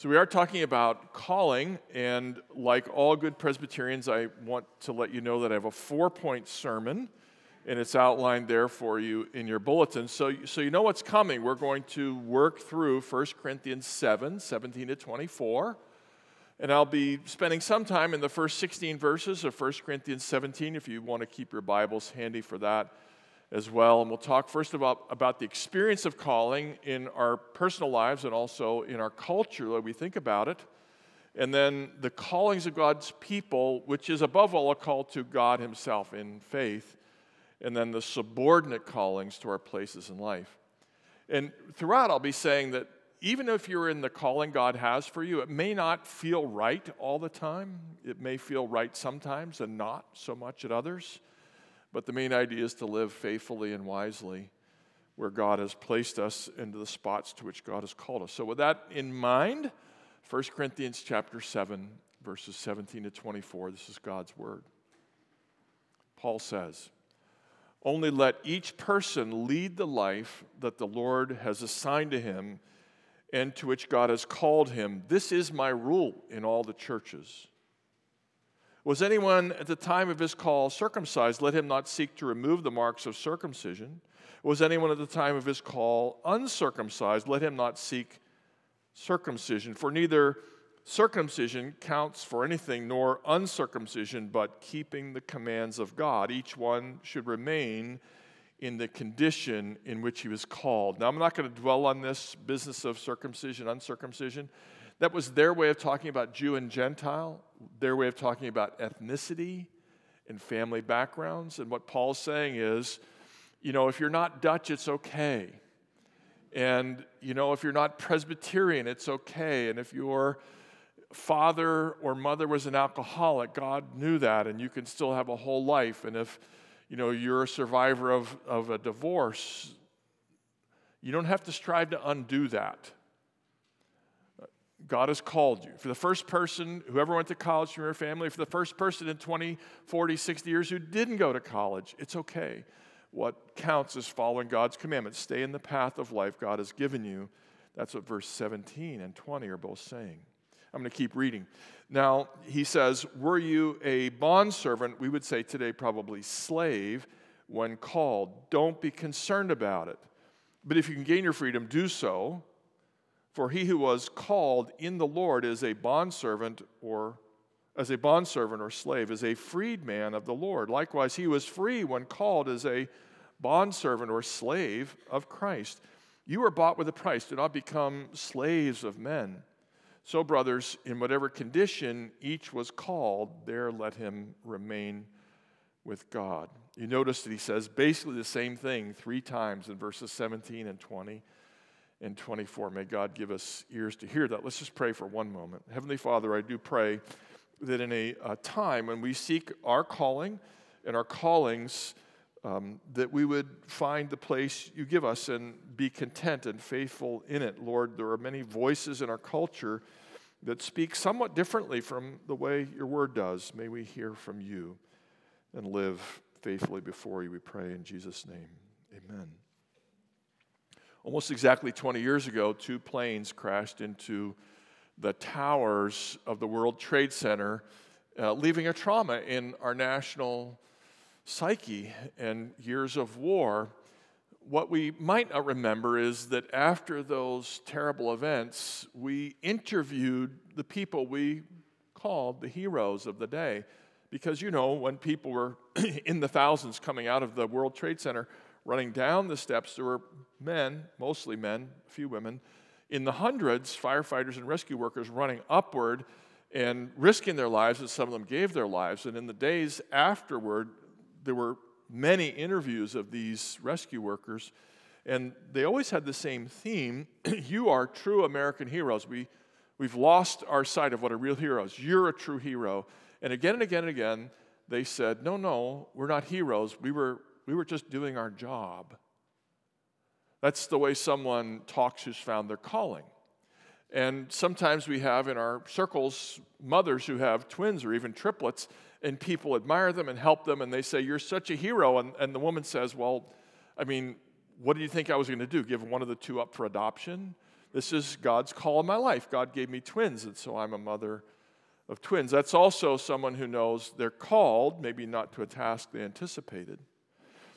So, we are talking about calling, and like all good Presbyterians, I want to let you know that I have a four point sermon, and it's outlined there for you in your bulletin. So, so you know what's coming. We're going to work through 1 Corinthians 7 17 to 24. And I'll be spending some time in the first 16 verses of 1 Corinthians 17 if you want to keep your Bibles handy for that as well. And we'll talk first about, about the experience of calling in our personal lives and also in our culture, the way we think about it. And then the callings of God's people, which is above all a call to God Himself in faith. And then the subordinate callings to our places in life. And throughout, I'll be saying that even if you're in the calling God has for you, it may not feel right all the time. It may feel right sometimes and not so much at others. But the main idea is to live faithfully and wisely where God has placed us into the spots to which God has called us. So with that in mind, 1 Corinthians chapter 7 verses 17 to 24, this is God's word. Paul says, "Only let each person lead the life that the Lord has assigned to him and to which God has called him. This is my rule in all the churches." Was anyone at the time of his call circumcised? Let him not seek to remove the marks of circumcision. Was anyone at the time of his call uncircumcised? Let him not seek circumcision. For neither circumcision counts for anything, nor uncircumcision, but keeping the commands of God. Each one should remain in the condition in which he was called. Now, I'm not going to dwell on this business of circumcision, uncircumcision. That was their way of talking about Jew and Gentile, their way of talking about ethnicity and family backgrounds. And what Paul's saying is, you know, if you're not Dutch, it's okay. And, you know, if you're not Presbyterian, it's okay. And if your father or mother was an alcoholic, God knew that, and you can still have a whole life. And if, you know, you're a survivor of, of a divorce, you don't have to strive to undo that. God has called you. For the first person, whoever went to college from your family, for the first person in 20, 40, 60 years who didn't go to college, it's okay. What counts is following God's commandments. Stay in the path of life God has given you. That's what verse 17 and 20 are both saying. I'm going to keep reading. Now, he says, Were you a bondservant? We would say today probably slave when called. Don't be concerned about it. But if you can gain your freedom, do so. For he who was called in the Lord is a bondservant or as a bondservant or slave, is a freedman of the Lord. Likewise, he was free when called as a bondservant or slave of Christ. You are bought with a price. Do not become slaves of men. So, brothers, in whatever condition each was called, there let him remain with God. You notice that he says basically the same thing three times in verses 17 and 20 and 24. May God give us ears to hear that. Let's just pray for one moment. Heavenly Father, I do pray that in a, a time when we seek our calling and our callings, um, that we would find the place you give us and be content and faithful in it. Lord, there are many voices in our culture that speak somewhat differently from the way your word does. May we hear from you and live faithfully before you, we pray in Jesus' name. Amen. Almost exactly 20 years ago, two planes crashed into the towers of the World Trade Center, uh, leaving a trauma in our national psyche and years of war. What we might not remember is that after those terrible events, we interviewed the people we called the heroes of the day. Because, you know, when people were in the thousands coming out of the World Trade Center, running down the steps, there were men, mostly men, a few women, in the hundreds, firefighters and rescue workers running upward and risking their lives, and some of them gave their lives. And in the days afterward, there were many interviews of these rescue workers, and they always had the same theme You are true American heroes. We, we've lost our sight of what a real hero is. You're a true hero. And again and again and again, they said, No, no, we're not heroes. We were, we were just doing our job. That's the way someone talks who's found their calling. And sometimes we have in our circles mothers who have twins or even triplets, and people admire them and help them, and they say, You're such a hero. And, and the woman says, Well, I mean, what do you think I was going to do? Give one of the two up for adoption? This is God's call in my life. God gave me twins, and so I'm a mother of twins. That's also someone who knows they're called, maybe not to a task they anticipated.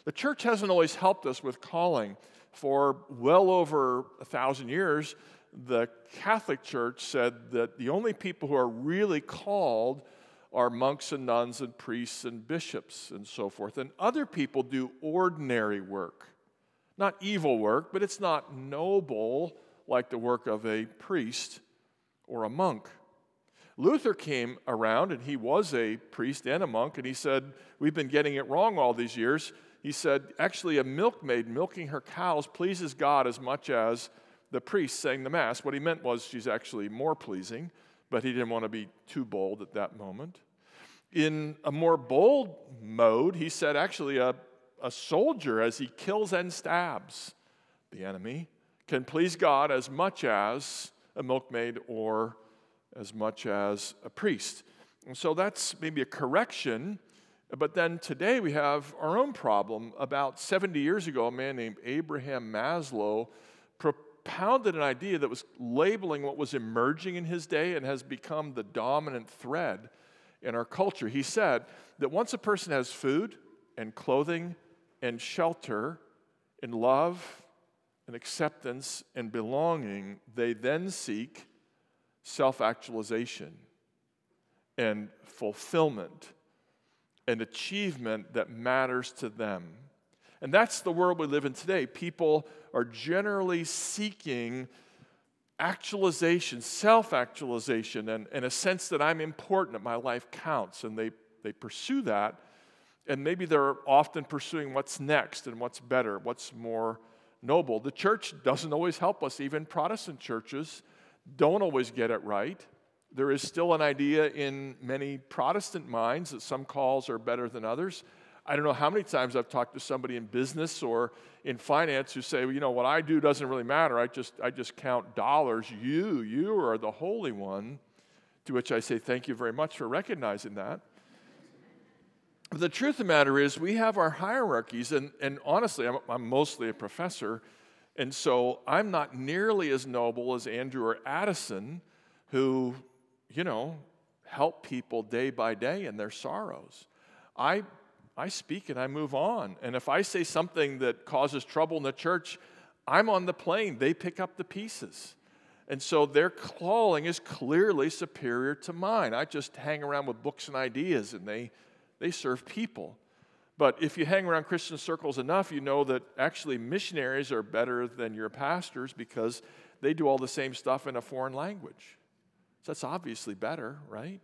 The church hasn't always helped us with calling. For well over a thousand years, the Catholic Church said that the only people who are really called are monks and nuns and priests and bishops and so forth. And other people do ordinary work. Not evil work, but it's not noble like the work of a priest or a monk. Luther came around and he was a priest and a monk, and he said, We've been getting it wrong all these years. He said, Actually, a milkmaid milking her cows pleases God as much as the priest saying the Mass. What he meant was she's actually more pleasing, but he didn't want to be too bold at that moment. In a more bold mode, he said, Actually, a, a soldier, as he kills and stabs the enemy, can please God as much as a milkmaid or as much as a priest. And so that's maybe a correction. But then today we have our own problem. About 70 years ago, a man named Abraham Maslow propounded an idea that was labeling what was emerging in his day and has become the dominant thread in our culture. He said that once a person has food and clothing and shelter and love and acceptance and belonging, they then seek self actualization and fulfillment and achievement that matters to them. And that's the world we live in today. People are generally seeking actualization, self actualization, and, and a sense that I'm important, that my life counts. And they, they pursue that. And maybe they're often pursuing what's next and what's better, what's more noble. The church doesn't always help us, even Protestant churches don't always get it right. There is still an idea in many Protestant minds that some calls are better than others. I don't know how many times I've talked to somebody in business or in finance who say, well, you know, what I do doesn't really matter. I just, I just count dollars. You, you are the Holy One. To which I say, thank you very much for recognizing that. But the truth of the matter is, we have our hierarchies, and, and honestly, I'm, I'm mostly a professor. And so I'm not nearly as noble as Andrew or Addison, who, you know, help people day by day in their sorrows. I, I speak and I move on. And if I say something that causes trouble in the church, I'm on the plane. They pick up the pieces. And so their calling is clearly superior to mine. I just hang around with books and ideas and they, they serve people. But if you hang around Christian circles enough, you know that actually missionaries are better than your pastors because they do all the same stuff in a foreign language. So that's obviously better, right?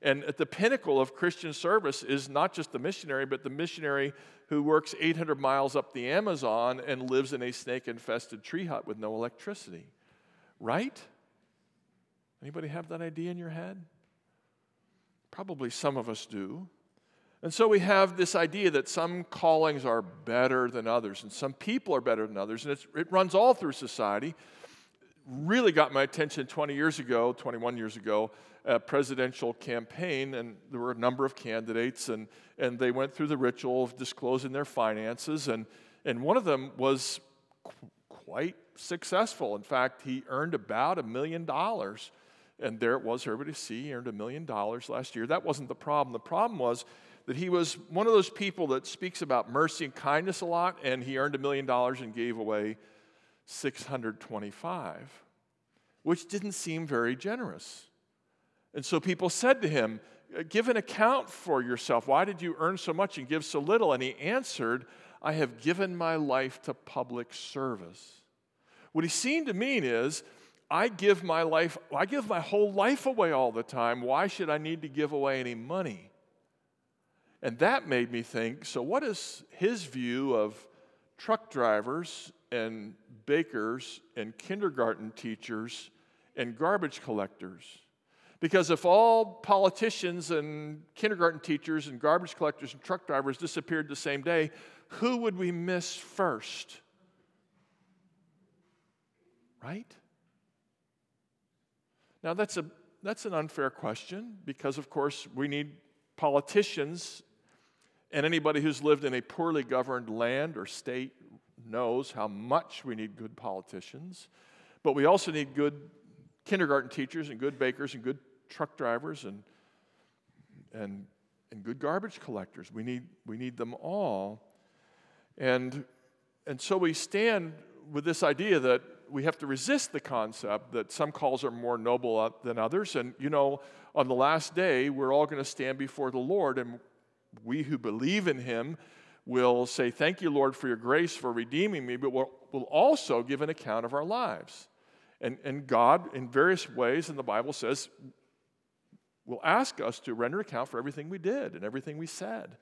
And at the pinnacle of Christian service is not just the missionary, but the missionary who works 800 miles up the Amazon and lives in a snake infested tree hut with no electricity. Right? Anybody have that idea in your head? Probably some of us do. And so we have this idea that some callings are better than others, and some people are better than others, and it runs all through society. Really got my attention 20 years ago, 21 years ago, a presidential campaign, and there were a number of candidates, and, and they went through the ritual of disclosing their finances, and, and one of them was qu- quite successful. In fact, he earned about a million dollars, and there it was everybody see. He earned a million dollars last year. That wasn't the problem. The problem was that he was one of those people that speaks about mercy and kindness a lot, and he earned a million dollars and gave away 625, which didn't seem very generous. And so people said to him, Give an account for yourself. Why did you earn so much and give so little? And he answered, I have given my life to public service. What he seemed to mean is, I give my life, I give my whole life away all the time. Why should I need to give away any money? And that made me think so, what is his view of truck drivers and bakers and kindergarten teachers and garbage collectors? Because if all politicians and kindergarten teachers and garbage collectors and truck drivers disappeared the same day, who would we miss first? Right? Now, that's, a, that's an unfair question because, of course, we need politicians and anybody who's lived in a poorly governed land or state knows how much we need good politicians. But we also need good kindergarten teachers and good bakers and good truck drivers and, and, and good garbage collectors. We need, we need them all. And, and so we stand with this idea that we have to resist the concept that some calls are more noble than others. And, you know, on the last day, we're all going to stand before the Lord, and we who believe in Him will say, Thank you, Lord, for your grace, for redeeming me, but we'll, also give an account of our lives. And, and God, in various ways, and the Bible says, will ask us to render account for everything we did and everything we said.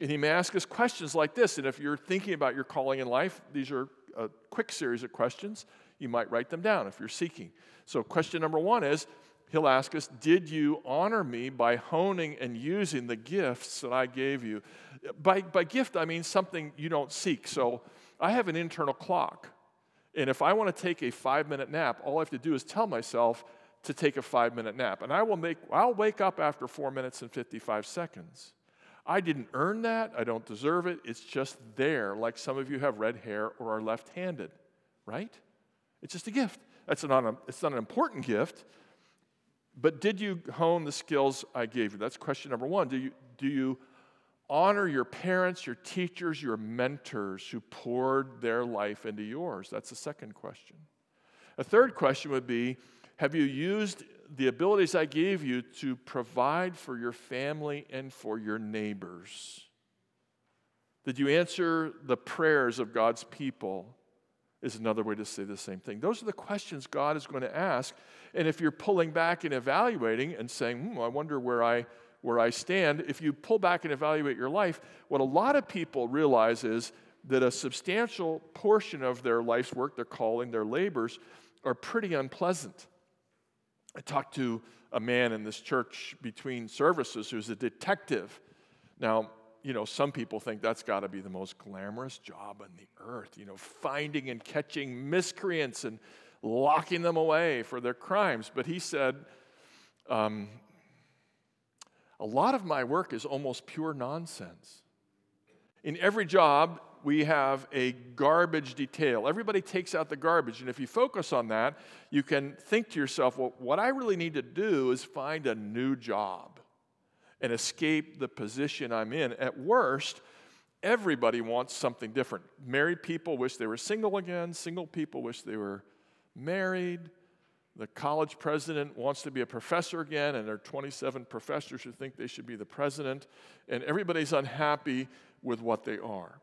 And He may ask us questions like this. And if you're thinking about your calling in life, these are a quick series of questions. You might write them down if you're seeking. So, question number one is He'll ask us, Did you honor me by honing and using the gifts that I gave you? By, by gift, I mean something you don't seek. So, I have an internal clock. And if I want to take a five minute nap, all I have to do is tell myself to take a five minute nap. And I will make, I'll wake up after four minutes and 55 seconds. I didn't earn that. I don't deserve it. It's just there, like some of you have red hair or are left handed, right? It's just a gift. That's not, it's not an important gift. But did you hone the skills I gave you? That's question number one. Do you, do you honor your parents, your teachers, your mentors who poured their life into yours? That's the second question. A third question would be Have you used the abilities I gave you to provide for your family and for your neighbors? Did you answer the prayers of God's people? Is another way to say the same thing. Those are the questions God is going to ask. And if you're pulling back and evaluating and saying, hmm, I wonder where I, where I stand, if you pull back and evaluate your life, what a lot of people realize is that a substantial portion of their life's work, their calling, their labors, are pretty unpleasant. I talked to a man in this church between services who's a detective. Now, you know, some people think that's got to be the most glamorous job on the earth, you know, finding and catching miscreants and locking them away for their crimes. But he said, um, a lot of my work is almost pure nonsense. In every job, we have a garbage detail. Everybody takes out the garbage. And if you focus on that, you can think to yourself, well, what I really need to do is find a new job and escape the position I'm in. At worst, everybody wants something different. Married people wish they were single again, single people wish they were married. The college president wants to be a professor again, and there are 27 professors who think they should be the president, and everybody's unhappy with what they are.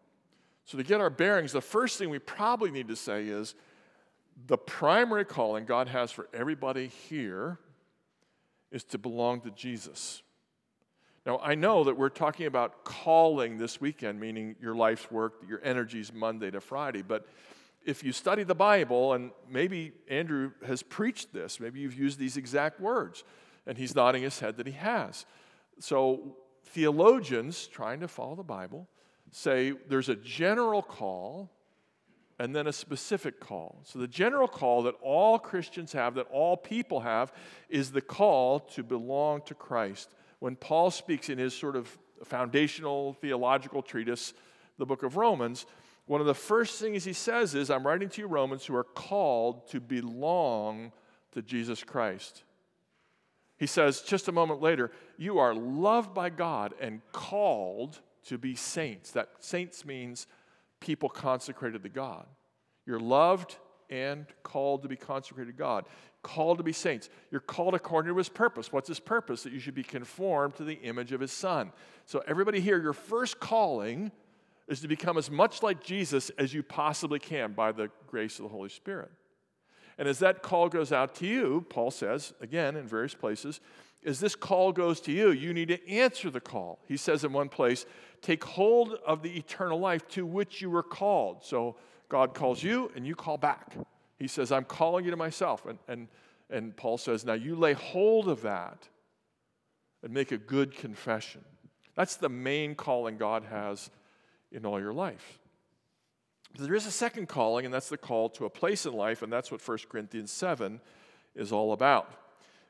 So, to get our bearings, the first thing we probably need to say is the primary calling God has for everybody here is to belong to Jesus. Now, I know that we're talking about calling this weekend, meaning your life's work, your energies Monday to Friday, but if you study the Bible, and maybe Andrew has preached this, maybe you've used these exact words, and he's nodding his head that he has. So, theologians trying to follow the Bible say there's a general call and then a specific call. So, the general call that all Christians have, that all people have, is the call to belong to Christ. When Paul speaks in his sort of foundational theological treatise, the book of Romans, one of the first things he says is, I'm writing to you, Romans, who are called to belong to Jesus Christ. He says just a moment later, You are loved by God and called to be saints. That saints means people consecrated to God. You're loved and called to be consecrated to God, called to be saints. You're called according to his purpose. What's his purpose? That you should be conformed to the image of his son. So, everybody here, your first calling is to become as much like Jesus as you possibly can by the grace of the Holy Spirit. And as that call goes out to you, Paul says, again, in various places, as this call goes to you, you need to answer the call. He says in one place, take hold of the eternal life to which you were called. So God calls you and you call back. He says, I'm calling you to myself. And, and, and Paul says, now you lay hold of that and make a good confession. That's the main calling God has in all your life. But there is a second calling, and that's the call to a place in life, and that's what 1 Corinthians 7 is all about.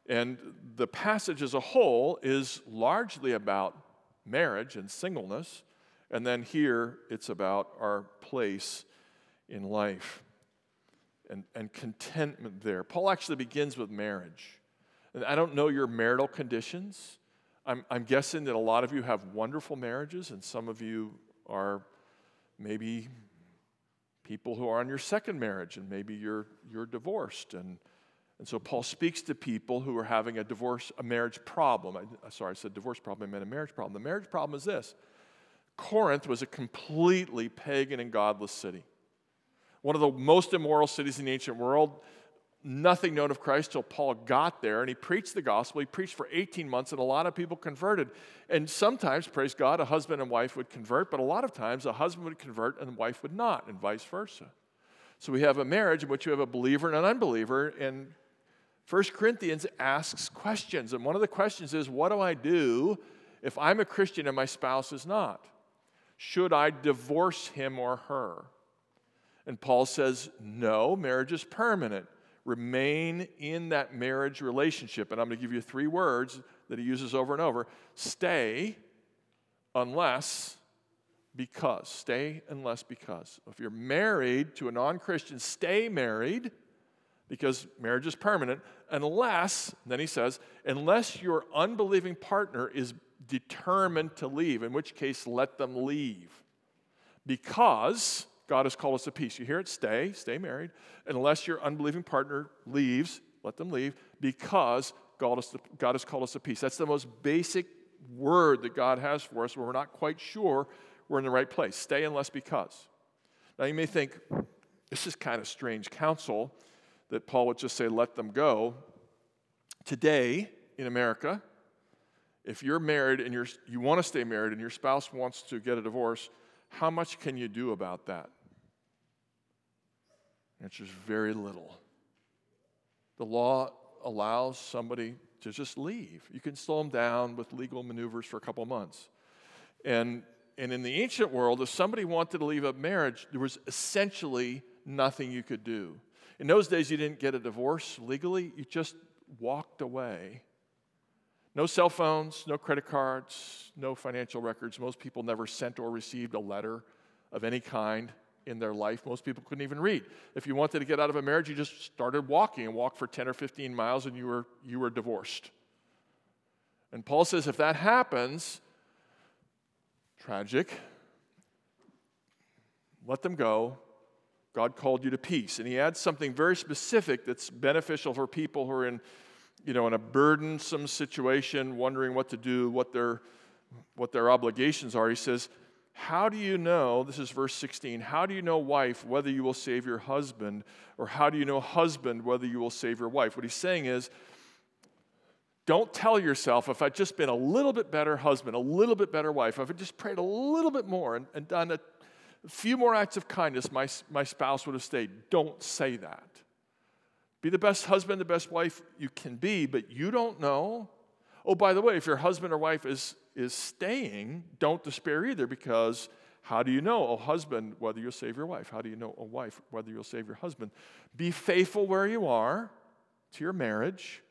And the passage as a whole is largely about marriage and singleness. And then here it's about our place in life. and, and contentment there. Paul actually begins with marriage. And I don't know your marital conditions. I'm, I'm guessing that a lot of you have wonderful marriages, and some of you are maybe people who are on your second marriage, and maybe you're, you're divorced. And, and so Paul speaks to people who are having a divorce, a marriage problem. I, uh, sorry, I said divorce problem, I meant a marriage problem. The marriage problem is this Corinth was a completely pagan and godless city. One of the most immoral cities in the ancient world nothing known of Christ till Paul got there and he preached the gospel. He preached for 18 months and a lot of people converted. And sometimes, praise God, a husband and wife would convert, but a lot of times a husband would convert and the wife would not, and vice versa. So we have a marriage in which you have a believer and an unbeliever, and 1 Corinthians asks questions. And one of the questions is, What do I do if I'm a Christian and my spouse is not? Should I divorce him or her? And Paul says, No, marriage is permanent remain in that marriage relationship. And I'm going to give you three words that he uses over and over stay unless because. Stay unless because. If you're married to a non Christian, stay married because marriage is permanent, unless, then he says, unless your unbelieving partner is determined to leave, in which case let them leave. Because God has called us to peace. You hear it? Stay, stay married. unless your unbelieving partner leaves, let them leave because God has, God has called us to peace. That's the most basic word that God has for us when we're not quite sure we're in the right place. Stay unless because. Now you may think, this is kind of strange counsel that Paul would just say, let them go. Today in America, if you're married and you're, you want to stay married and your spouse wants to get a divorce, how much can you do about that? Answer is very little. The law allows somebody to just leave. You can slow them down with legal maneuvers for a couple months. And, and in the ancient world, if somebody wanted to leave a marriage, there was essentially nothing you could do. In those days, you didn't get a divorce legally, you just walked away. No cell phones, no credit cards, no financial records. Most people never sent or received a letter of any kind in their life. Most people couldn't even read. If you wanted to get out of a marriage, you just started walking and walked for 10 or 15 miles and you were, you were divorced. And Paul says if that happens, tragic, let them go. God called you to peace. And he adds something very specific that's beneficial for people who are in, you know, in a burdensome situation, wondering what to do, what their, what their obligations are. He says, how do you know, this is verse 16, how do you know, wife, whether you will save your husband? Or how do you know, husband, whether you will save your wife? What he's saying is, don't tell yourself, if I'd just been a little bit better husband, a little bit better wife, if I'd just prayed a little bit more and, and done a few more acts of kindness, my, my spouse would have stayed. Don't say that. Be the best husband, the best wife you can be, but you don't know. Oh, by the way, if your husband or wife is is staying, don't despair either because how do you know, a husband, whether you'll save your wife? How do you know, a wife, whether you'll save your husband? Be faithful where you are to your marriage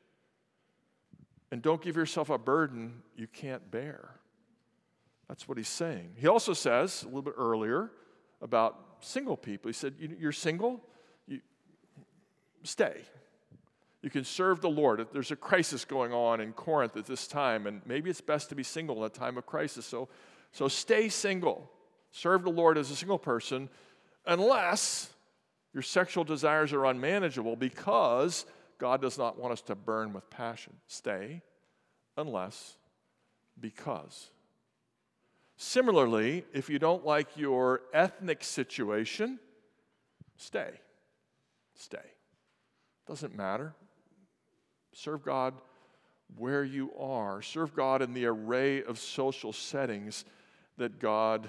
and don't give yourself a burden you can't bear. That's what he's saying. He also says a little bit earlier about single people. He said, You're single, you stay. You can serve the Lord. There's a crisis going on in Corinth at this time, and maybe it's best to be single in a time of crisis. So, so stay single. Serve the Lord as a single person, unless your sexual desires are unmanageable because God does not want us to burn with passion. Stay, unless, because. Similarly, if you don't like your ethnic situation, stay. Stay. Doesn't matter. Serve God where you are. Serve God in the array of social settings that God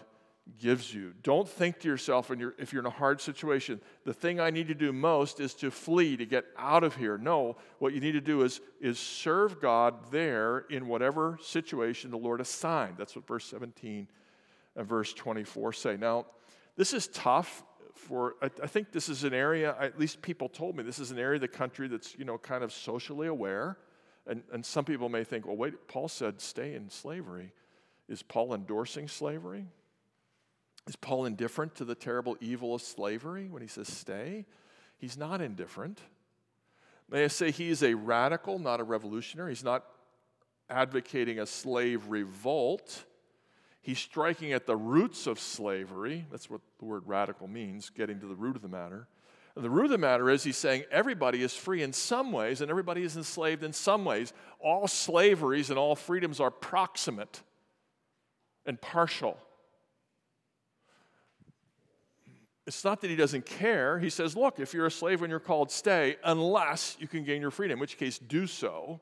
gives you. Don't think to yourself if you're in a hard situation, the thing I need to do most is to flee, to get out of here. No, what you need to do is, is serve God there in whatever situation the Lord assigned. That's what verse 17 and verse 24 say. Now, this is tough for I, I, think this is an area at least people told me this is an area of the country that's you know kind of socially aware and, and some people may think well wait paul said stay in slavery is paul endorsing slavery is paul indifferent to the terrible evil of slavery when he says stay He's not indifferent. May I say he's a radical, not a revolutionary. He's not advocating a slave revolt. He's striking at the roots of slavery. That's what the word radical means, getting to the root of the matter. And the root of the matter is he's saying everybody is free in some ways and everybody is enslaved in some ways. All slaveries and all freedoms are proximate and partial. It's not that he doesn't care. He says, look, if you're a slave when you're called, stay, unless you can gain your freedom, in which case, do so,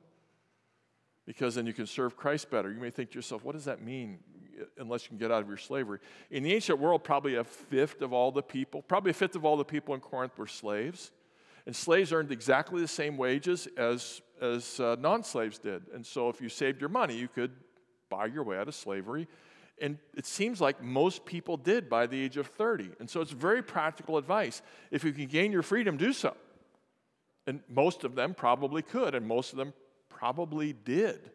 because then you can serve Christ better. You may think to yourself, what does that mean, unless you can get out of your slavery? In the ancient world, probably a fifth of all the people, probably a fifth of all the people in Corinth were slaves. And slaves earned exactly the same wages as, as uh, non slaves did. And so if you saved your money, you could buy your way out of slavery and it seems like most people did by the age of 30. And so it's very practical advice. If you can gain your freedom, do so. And most of them probably could, and most of them probably did.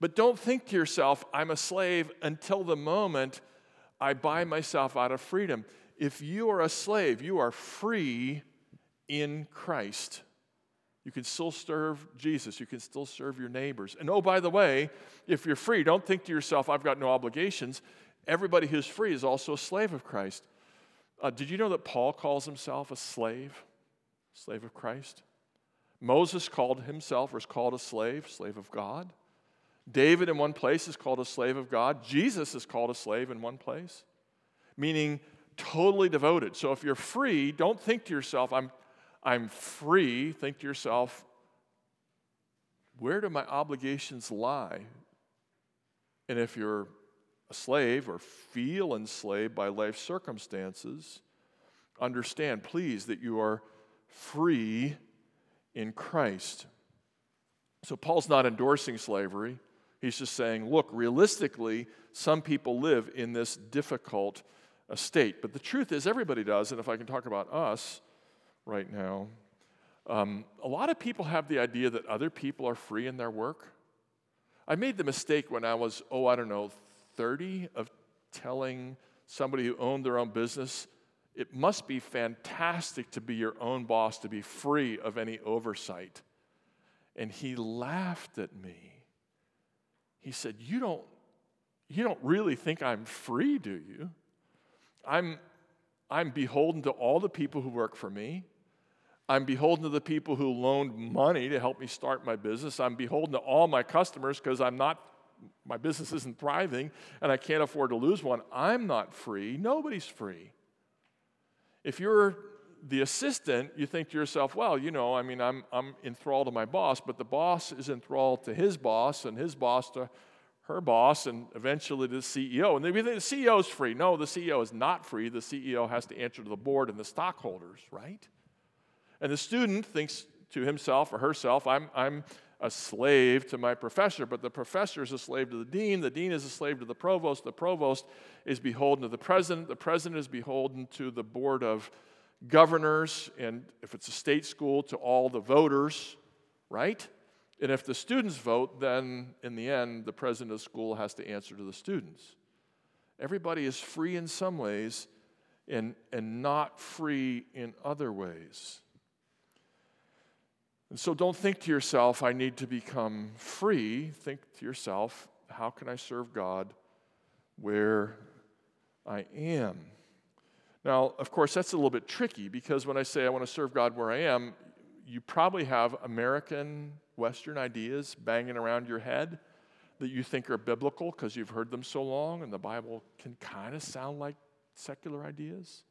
But don't think to yourself, I'm a slave until the moment I buy myself out of freedom. If you are a slave, you are free in Christ. You can still serve Jesus. You can still serve your neighbors. And oh, by the way, if you're free, don't think to yourself, I've got no obligations. Everybody who's free is also a slave of Christ. Uh, did you know that Paul calls himself a slave? Slave of Christ? Moses called himself or is called a slave, slave of God. David, in one place, is called a slave of God. Jesus is called a slave in one place, meaning totally devoted. So if you're free, don't think to yourself, I'm I'm free, think to yourself, where do my obligations lie? And if you're a slave or feel enslaved by life circumstances, understand, please, that you are free in Christ. So, Paul's not endorsing slavery. He's just saying, look, realistically, some people live in this difficult state. But the truth is, everybody does. And if I can talk about us, right now. Um, a lot of people have the idea that other people are free in their work. I made the mistake when I was, oh, I don't know, 30 of telling somebody who owned their own business, it must be fantastic to be your own boss, to be free of any oversight. And he laughed at me. He said, You don't, you don't really think I'm free, do you? I'm, I'm beholden to all the people who work for me. I'm beholden to the people who loaned money to help me start my business. I'm beholden to all my customers because I'm not, my business isn't thriving and I can't afford to lose one. I'm not free. Nobody's free. If you're the assistant, you think to yourself, well, you know, I mean, I'm, I'm enthralled to my boss, but the boss is enthralled to his boss and his boss to her boss and eventually to the CEO. And we think the CEO is free. No, the CEO is not free. The CEO has to answer to the board and the stockholders, right? And the student thinks to himself or herself, I'm, I'm a slave to my professor, but the professor is a slave to the dean, the dean is a slave to the provost, the provost is beholden to the president, the president is beholden to the board of governors, and if it's a state school, to all the voters, right? And if the students vote, then in the end, the president of the school has to answer to the students. Everybody is free in some ways and, and not free in other ways. And so don't think to yourself, I need to become free. Think to yourself, how can I serve God where I am? Now, of course, that's a little bit tricky because when I say I want to serve God where I am, you probably have American Western ideas banging around your head that you think are biblical because you've heard them so long, and the Bible can kind of sound like secular ideas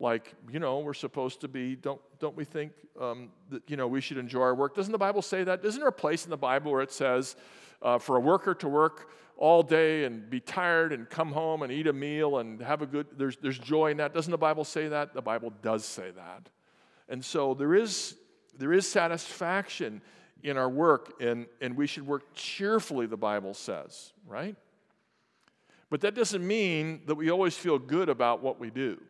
like you know we're supposed to be don't don't we think um, that you know we should enjoy our work? Doesn't the bible say that? Isn't there a place in the bible where it says uh, for a worker to work all day and be tired and come home and eat a meal and have a good there's there's joy in that? Doesn't the bible say that? The bible does say that. And so there is there is satisfaction in our work and and we should work cheerfully the bible says right? But that doesn't mean that we always feel good about what we do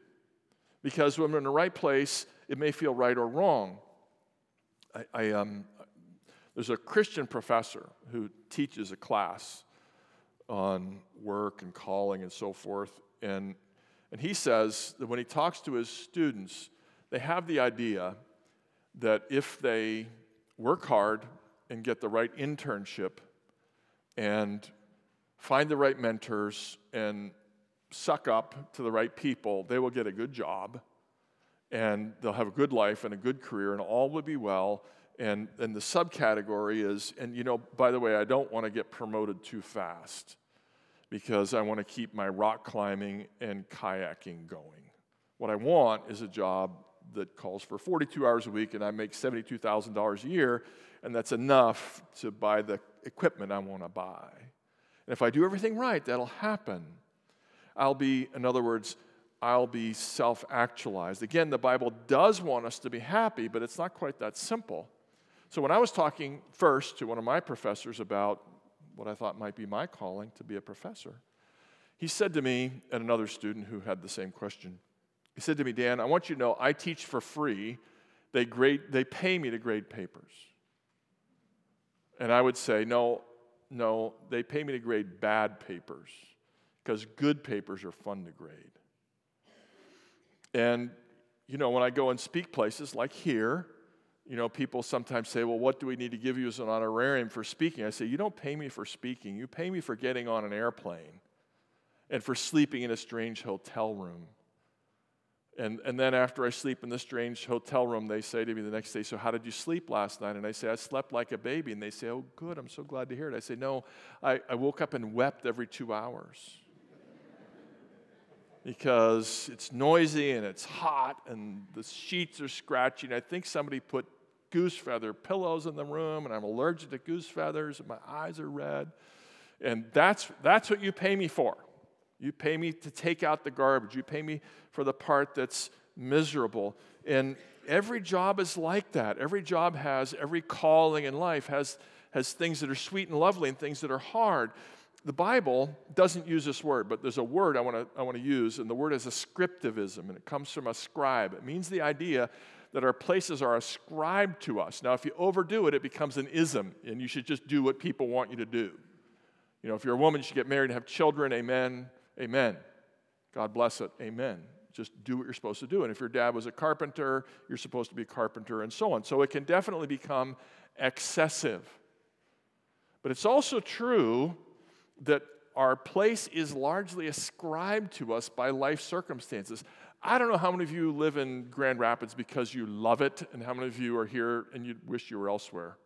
because when we're in the right place, it may feel right or wrong. I, I um, there's a Christian professor who teaches a class on work and calling and so forth, and, and he says that when he talks to his students, They have the idea that if they work hard and get the right internship and find the right mentors and suck up to the right people, they will get a good job and they'll have a good life and a good career and all will be well. And, and the subcategory is, and you know, by the way, I don't want to get promoted too fast because I want to keep my rock climbing and kayaking going. What I want is a job that calls for 42 hours a week and I make $72,000 a year, and that's enough to buy the equipment I want to buy. And if I do everything right, that'll happen. I'll be, in other words, I'll be self actualized. Again, the Bible does want us to be happy, but it's not quite that simple. So, when I was talking first to one of my professors about what I thought might be my calling to be a professor, he said to me, and another student who had the same question, he said to me, Dan, I want you to know I teach for free. They, grade, they pay me to grade papers. And I would say, no, no, they pay me to grade bad papers because good papers are fun to grade. And, you know, when I go and speak places like here, you know, people sometimes say, well, what do we need to give you as an honorarium for speaking? I say, you don't pay me for speaking. You pay me for getting on an airplane and for sleeping in a strange hotel room. And, and then after I sleep in the strange hotel room, they say to me the next day, So, how did you sleep last night? And I say, I slept like a baby. And they say, Oh, good. I'm so glad to hear it. I say, No, I, I woke up and wept every two hours because it's noisy and it's hot and the sheets are scratchy. And I think somebody put goose feather pillows in the room and I'm allergic to goose feathers and my eyes are red. And that's, that's what you pay me for. You pay me to take out the garbage. You pay me for the part that's miserable. And every job is like that. Every job has, every calling in life has, has things that are sweet and lovely and things that are hard the Bible doesn't use this word, but there's a word I want to I want to use, and the word is ascriptivism, and it comes from ascribe. It means the idea that our places are ascribed to us. Now, if you overdo it, it becomes an ism, and you should just do what people want you to do. You know, if you're a woman, you should get married and have children. Amen. Amen. God bless it. Amen. Just do what you're supposed to do. And if your dad was a carpenter, you're supposed to be a carpenter, and so on. So it can definitely become excessive. But it's also true that our place is largely ascribed to us by life circumstances. I don't know how many of you live in Grand Rapids because you love it, and how many of you are here and you wish you were elsewhere.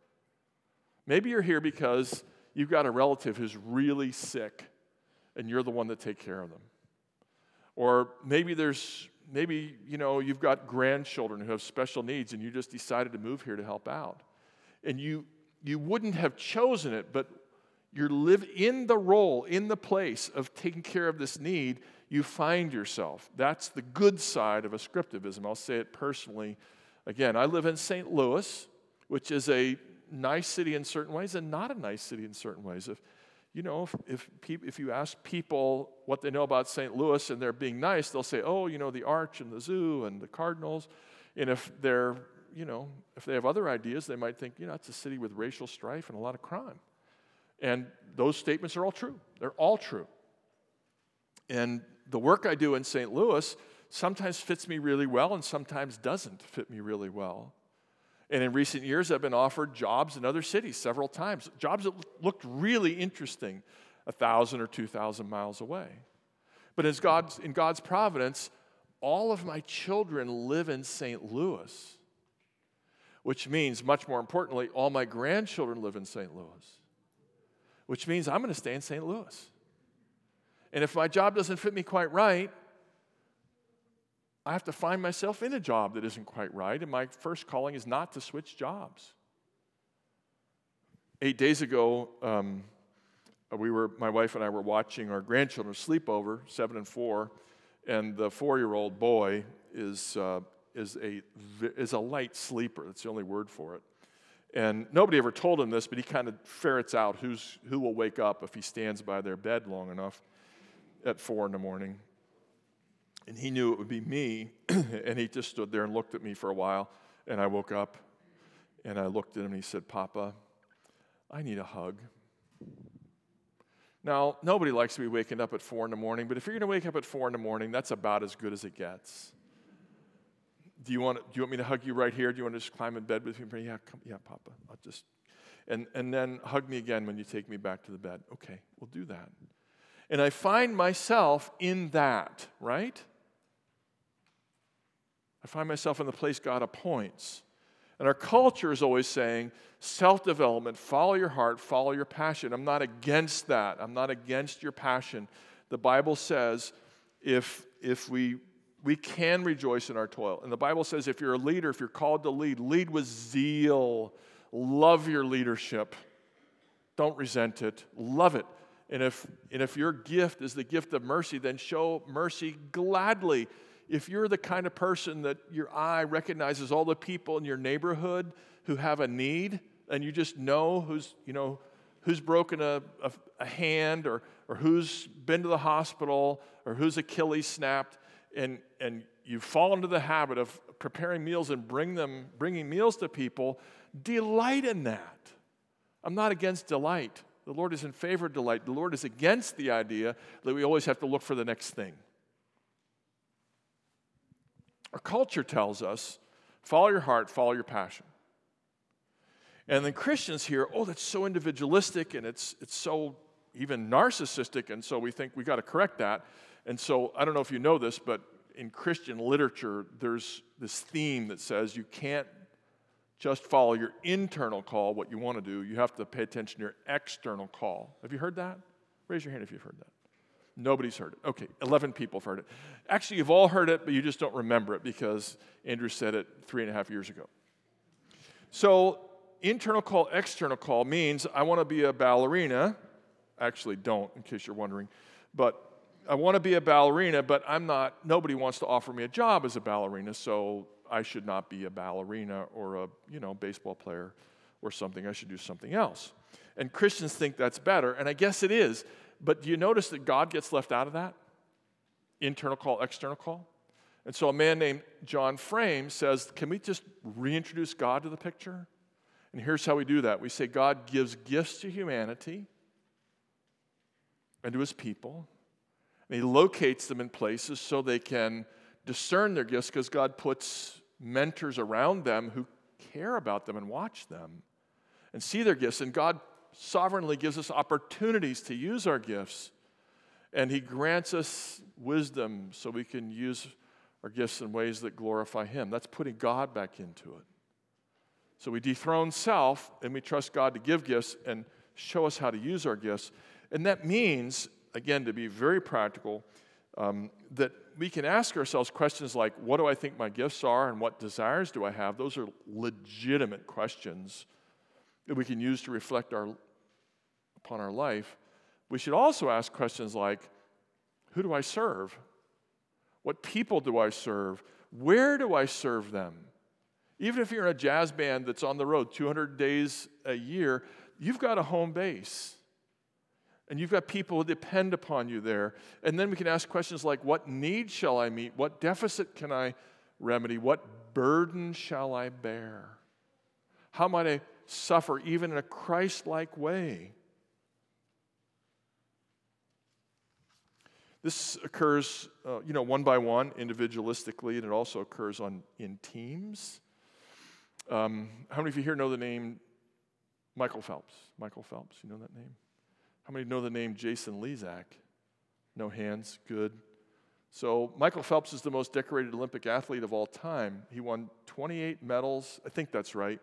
Maybe you're here because you've got a relative who's really sick, and you're the one that take care of them. Or maybe there's maybe you know you've got grandchildren who have special needs, and you just decided to move here to help out, and you you wouldn't have chosen it, but you live in the role, in the place of taking care of this need, you find yourself. That's the good side of ascriptivism. I'll say it personally. Again, I live in St. Louis, which is a nice city in certain ways and not a nice city in certain ways. If you know, if, if, if you ask people what they know about St. Louis and they're being nice, they'll say, oh, you know, the arch and the zoo and the cardinals. And if they're, you know, if they have other ideas, they might think, you know, it's a city with racial strife and a lot of crime. And those statements are all true. They're all true. And the work I do in St. Louis sometimes fits me really well and sometimes doesn't fit me really well. And in recent years, I've been offered jobs in other cities several times, jobs that looked really interesting a thousand or two thousand miles away. But as God's, in God's providence, all of my children live in St. Louis, which means, much more importantly, all my grandchildren live in St. Louis which means I'm going to stay in St. Louis. And if my job doesn't fit me quite right, I have to find myself in a job that isn't quite right. And my first calling is not to switch jobs. Eight days ago, um, we were, my wife and I were watching our grandchildren sleepover, seven and four, and the four-year-old boy is, uh, is, a, is a light sleeper. That's the only word for it. And nobody ever told him this, but he kind of ferrets out who's, who will wake up if he stands by their bed long enough at four in the morning. And he knew it would be me, and he just stood there and looked at me for a while. And I woke up, and I looked at him, and he said, Papa, I need a hug. Now, nobody likes to be waking up at four in the morning, but if you're going to wake up at four in the morning, that's about as good as it gets. Do you want do you want me to hug you right here? Do you want to just climb in bed with me? Yeah, come, yeah, Papa. I'll just and and then hug me again when you take me back to the bed. Okay, we'll do that. And I find myself in that, right? I find myself in the place God appoints. And our culture is always saying self development, follow your heart, follow your passion. I'm not against that. I'm not against your passion. The Bible says if, if we, we can rejoice in our toil. And the Bible says if you're a leader, if you're called to lead, lead with zeal. Love your leadership. Don't resent it. Love it. And if, and if your gift is the gift of mercy, then show mercy gladly. If you're the kind of person that your eye recognizes all the people in your neighborhood who have a need, and you just know who's, you know, who's broken a, a, a hand or, or who's been to the hospital or whose Achilles snapped, and, and you fall into the habit of preparing meals and bring them, bringing meals to people, delight in that. I'm not against delight. The Lord is in favor of delight. The Lord is against the idea that we always have to look for the next thing. Our culture tells us follow your heart, follow your passion. And then Christians hear, oh, that's so individualistic and it's, it's so even narcissistic, and so we think we got to correct that. And so I don't know if you know this, but in Christian literature, there's this theme that says you can't just follow your internal call, what you want to do. You have to pay attention to your external call. Have you heard that? Raise your hand if you've heard that. Nobody's heard it. Okay, 11 people have heard it. Actually, you've all heard it, but you just don't remember it because Andrew said it three and a half years ago. So, internal call, external call means I want to be a ballerina. Actually, don't, in case you're wondering. But I want to be a ballerina, but I'm not, nobody wants to offer me a job as a ballerina, so I should not be a ballerina or a, you know, baseball player or something. I should do something else. And Christians think that's better, and I guess it is. But do you notice that God gets left out of that? Internal call, external call. And so a man named John Frame says, Can we just reintroduce God to the picture? And here's how we do that we say, God gives gifts to humanity and to his people, and he locates them in places so they can discern their gifts because God puts mentors around them who care about them and watch them and see their gifts. And God sovereignly gives us opportunities to use our gifts. And He grants us wisdom so we can use our gifts in ways that glorify Him. That's putting God back into it. So we dethrone self and we trust God to give gifts and show us how to use our gifts. And that means, again, to be very practical, um, that we can ask ourselves questions like, What do I think my gifts are and what desires do I have? Those are legitimate questions that we can use to reflect our, upon our life. We should also ask questions like Who do I serve? What people do I serve? Where do I serve them? Even if you're in a jazz band that's on the road 200 days a year, you've got a home base. And you've got people who depend upon you there. And then we can ask questions like What need shall I meet? What deficit can I remedy? What burden shall I bear? How might I suffer even in a Christ like way? This occurs, uh, you know, one by one, individualistically, and it also occurs on, in teams. Um, how many of you here know the name Michael Phelps? Michael Phelps, you know that name? How many know the name Jason Lezak? No hands, good. So, Michael Phelps is the most decorated Olympic athlete of all time. He won 28 medals, I think that's right.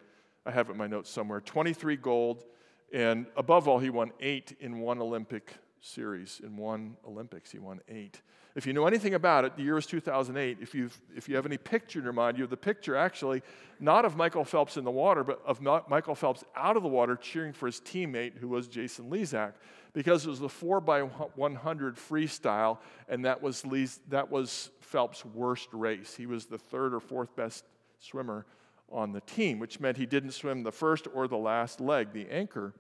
I have it in my notes somewhere 23 gold, and above all, he won eight in one Olympic series. In one Olympics, he won eight. If you know anything about it, the year was 2008. If, you if you have any picture in your mind, you have the picture actually not of Michael Phelps in the water, but of Michael Phelps out of the water cheering for his teammate, who was Jason Lezak, because it was the 4 by 100 freestyle, and that was, Lee's, that was Phelps' worst race. He was the third or fourth best swimmer on the team, which meant he didn't swim the first or the last leg, the anchor.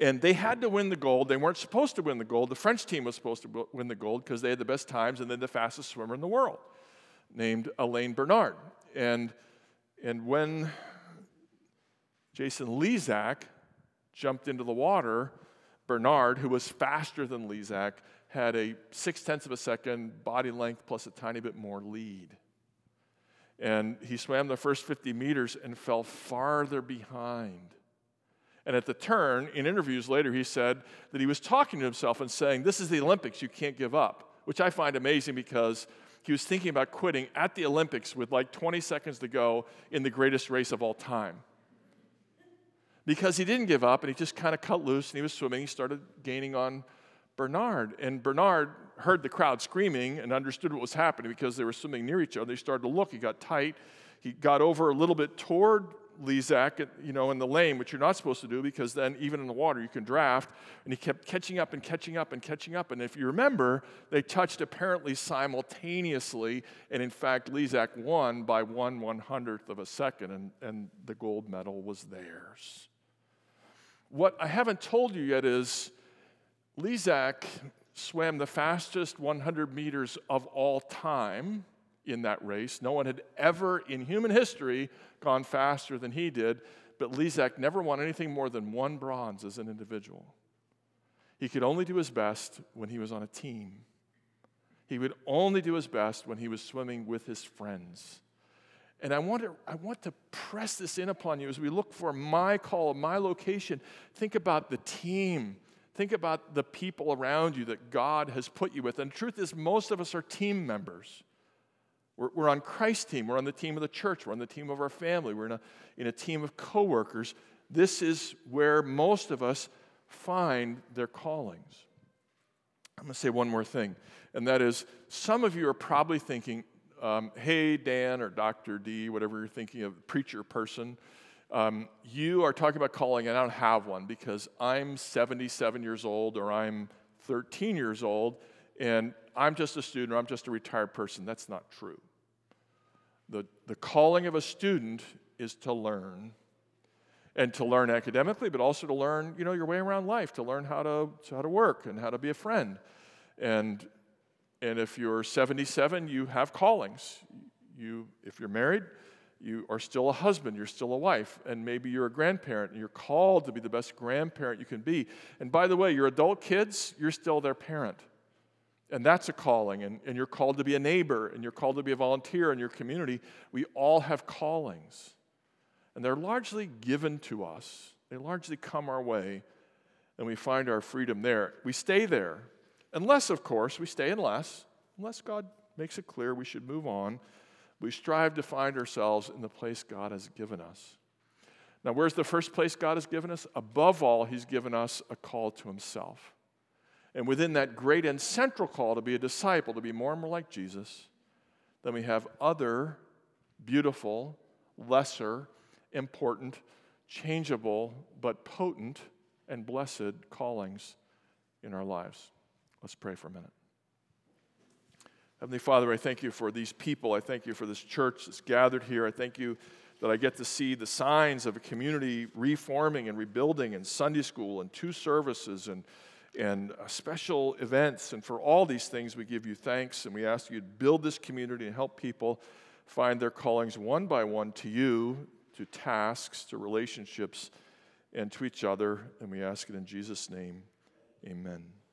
And they had to win the gold. They weren't supposed to win the gold. The French team was supposed to win the gold because they had the best times and then the fastest swimmer in the world, named Alain Bernard. And, and when Jason Lezak jumped into the water, Bernard, who was faster than Lezak, had a six tenths of a second body length plus a tiny bit more lead. And he swam the first 50 meters and fell farther behind. And at the turn, in interviews later, he said that he was talking to himself and saying, This is the Olympics, you can't give up, which I find amazing because he was thinking about quitting at the Olympics with like 20 seconds to go in the greatest race of all time. Because he didn't give up and he just kind of cut loose and he was swimming. He started gaining on Bernard. And Bernard heard the crowd screaming and understood what was happening because they were swimming near each other. They started to look. He got tight. He got over a little bit toward Lezak, you know, in the lane, which you're not supposed to do because then even in the water you can draft. And he kept catching up and catching up and catching up. And if you remember, they touched apparently simultaneously. And in fact, Lezak won by one one hundredth of a second, and, and the gold medal was theirs. What I haven't told you yet is Lezak swam the fastest 100 meters of all time in that race. No one had ever in human history gone faster than he did, but Lezak never won anything more than one bronze as an individual. He could only do his best when he was on a team. He would only do his best when he was swimming with his friends. And I want, to, I want to press this in upon you as we look for my call, my location. Think about the team. Think about the people around you that God has put you with. And the truth is, most of us are team members. We're, we're on Christ's team. We're on the team of the church. We're on the team of our family. We're in a, in a team of coworkers. This is where most of us find their callings. I'm going to say one more thing, and that is some of you are probably thinking, um, hey, Dan or Dr. D, whatever you're thinking of, preacher person, um, you are talking about calling, and I don't have one because I'm 77 years old or I'm 13 years old, and I'm just a student or I'm just a retired person. That's not true. The, the calling of a student is to learn and to learn academically, but also to learn, you know, your way around life, to learn how to, how to work and how to be a friend. And, and if you're 77, you have callings. You, if you're married, you are still a husband, you're still a wife, and maybe you're a grandparent, and you're called to be the best grandparent you can be. And by the way, your adult kids, you're still their parent. And that's a calling, and, and you're called to be a neighbor, and you're called to be a volunteer in your community. We all have callings, and they're largely given to us, they largely come our way, and we find our freedom there. We stay there, unless, of course, we stay unless, unless God makes it clear we should move on. We strive to find ourselves in the place God has given us. Now, where's the first place God has given us? Above all, He's given us a call to Himself. And within that great and central call to be a disciple, to be more and more like Jesus, then we have other beautiful, lesser, important, changeable, but potent and blessed callings in our lives. Let's pray for a minute. Heavenly Father, I thank you for these people. I thank you for this church that's gathered here. I thank you that I get to see the signs of a community reforming and rebuilding in Sunday school and two services and and uh, special events. And for all these things, we give you thanks and we ask you to build this community and help people find their callings one by one to you, to tasks, to relationships, and to each other. And we ask it in Jesus' name. Amen.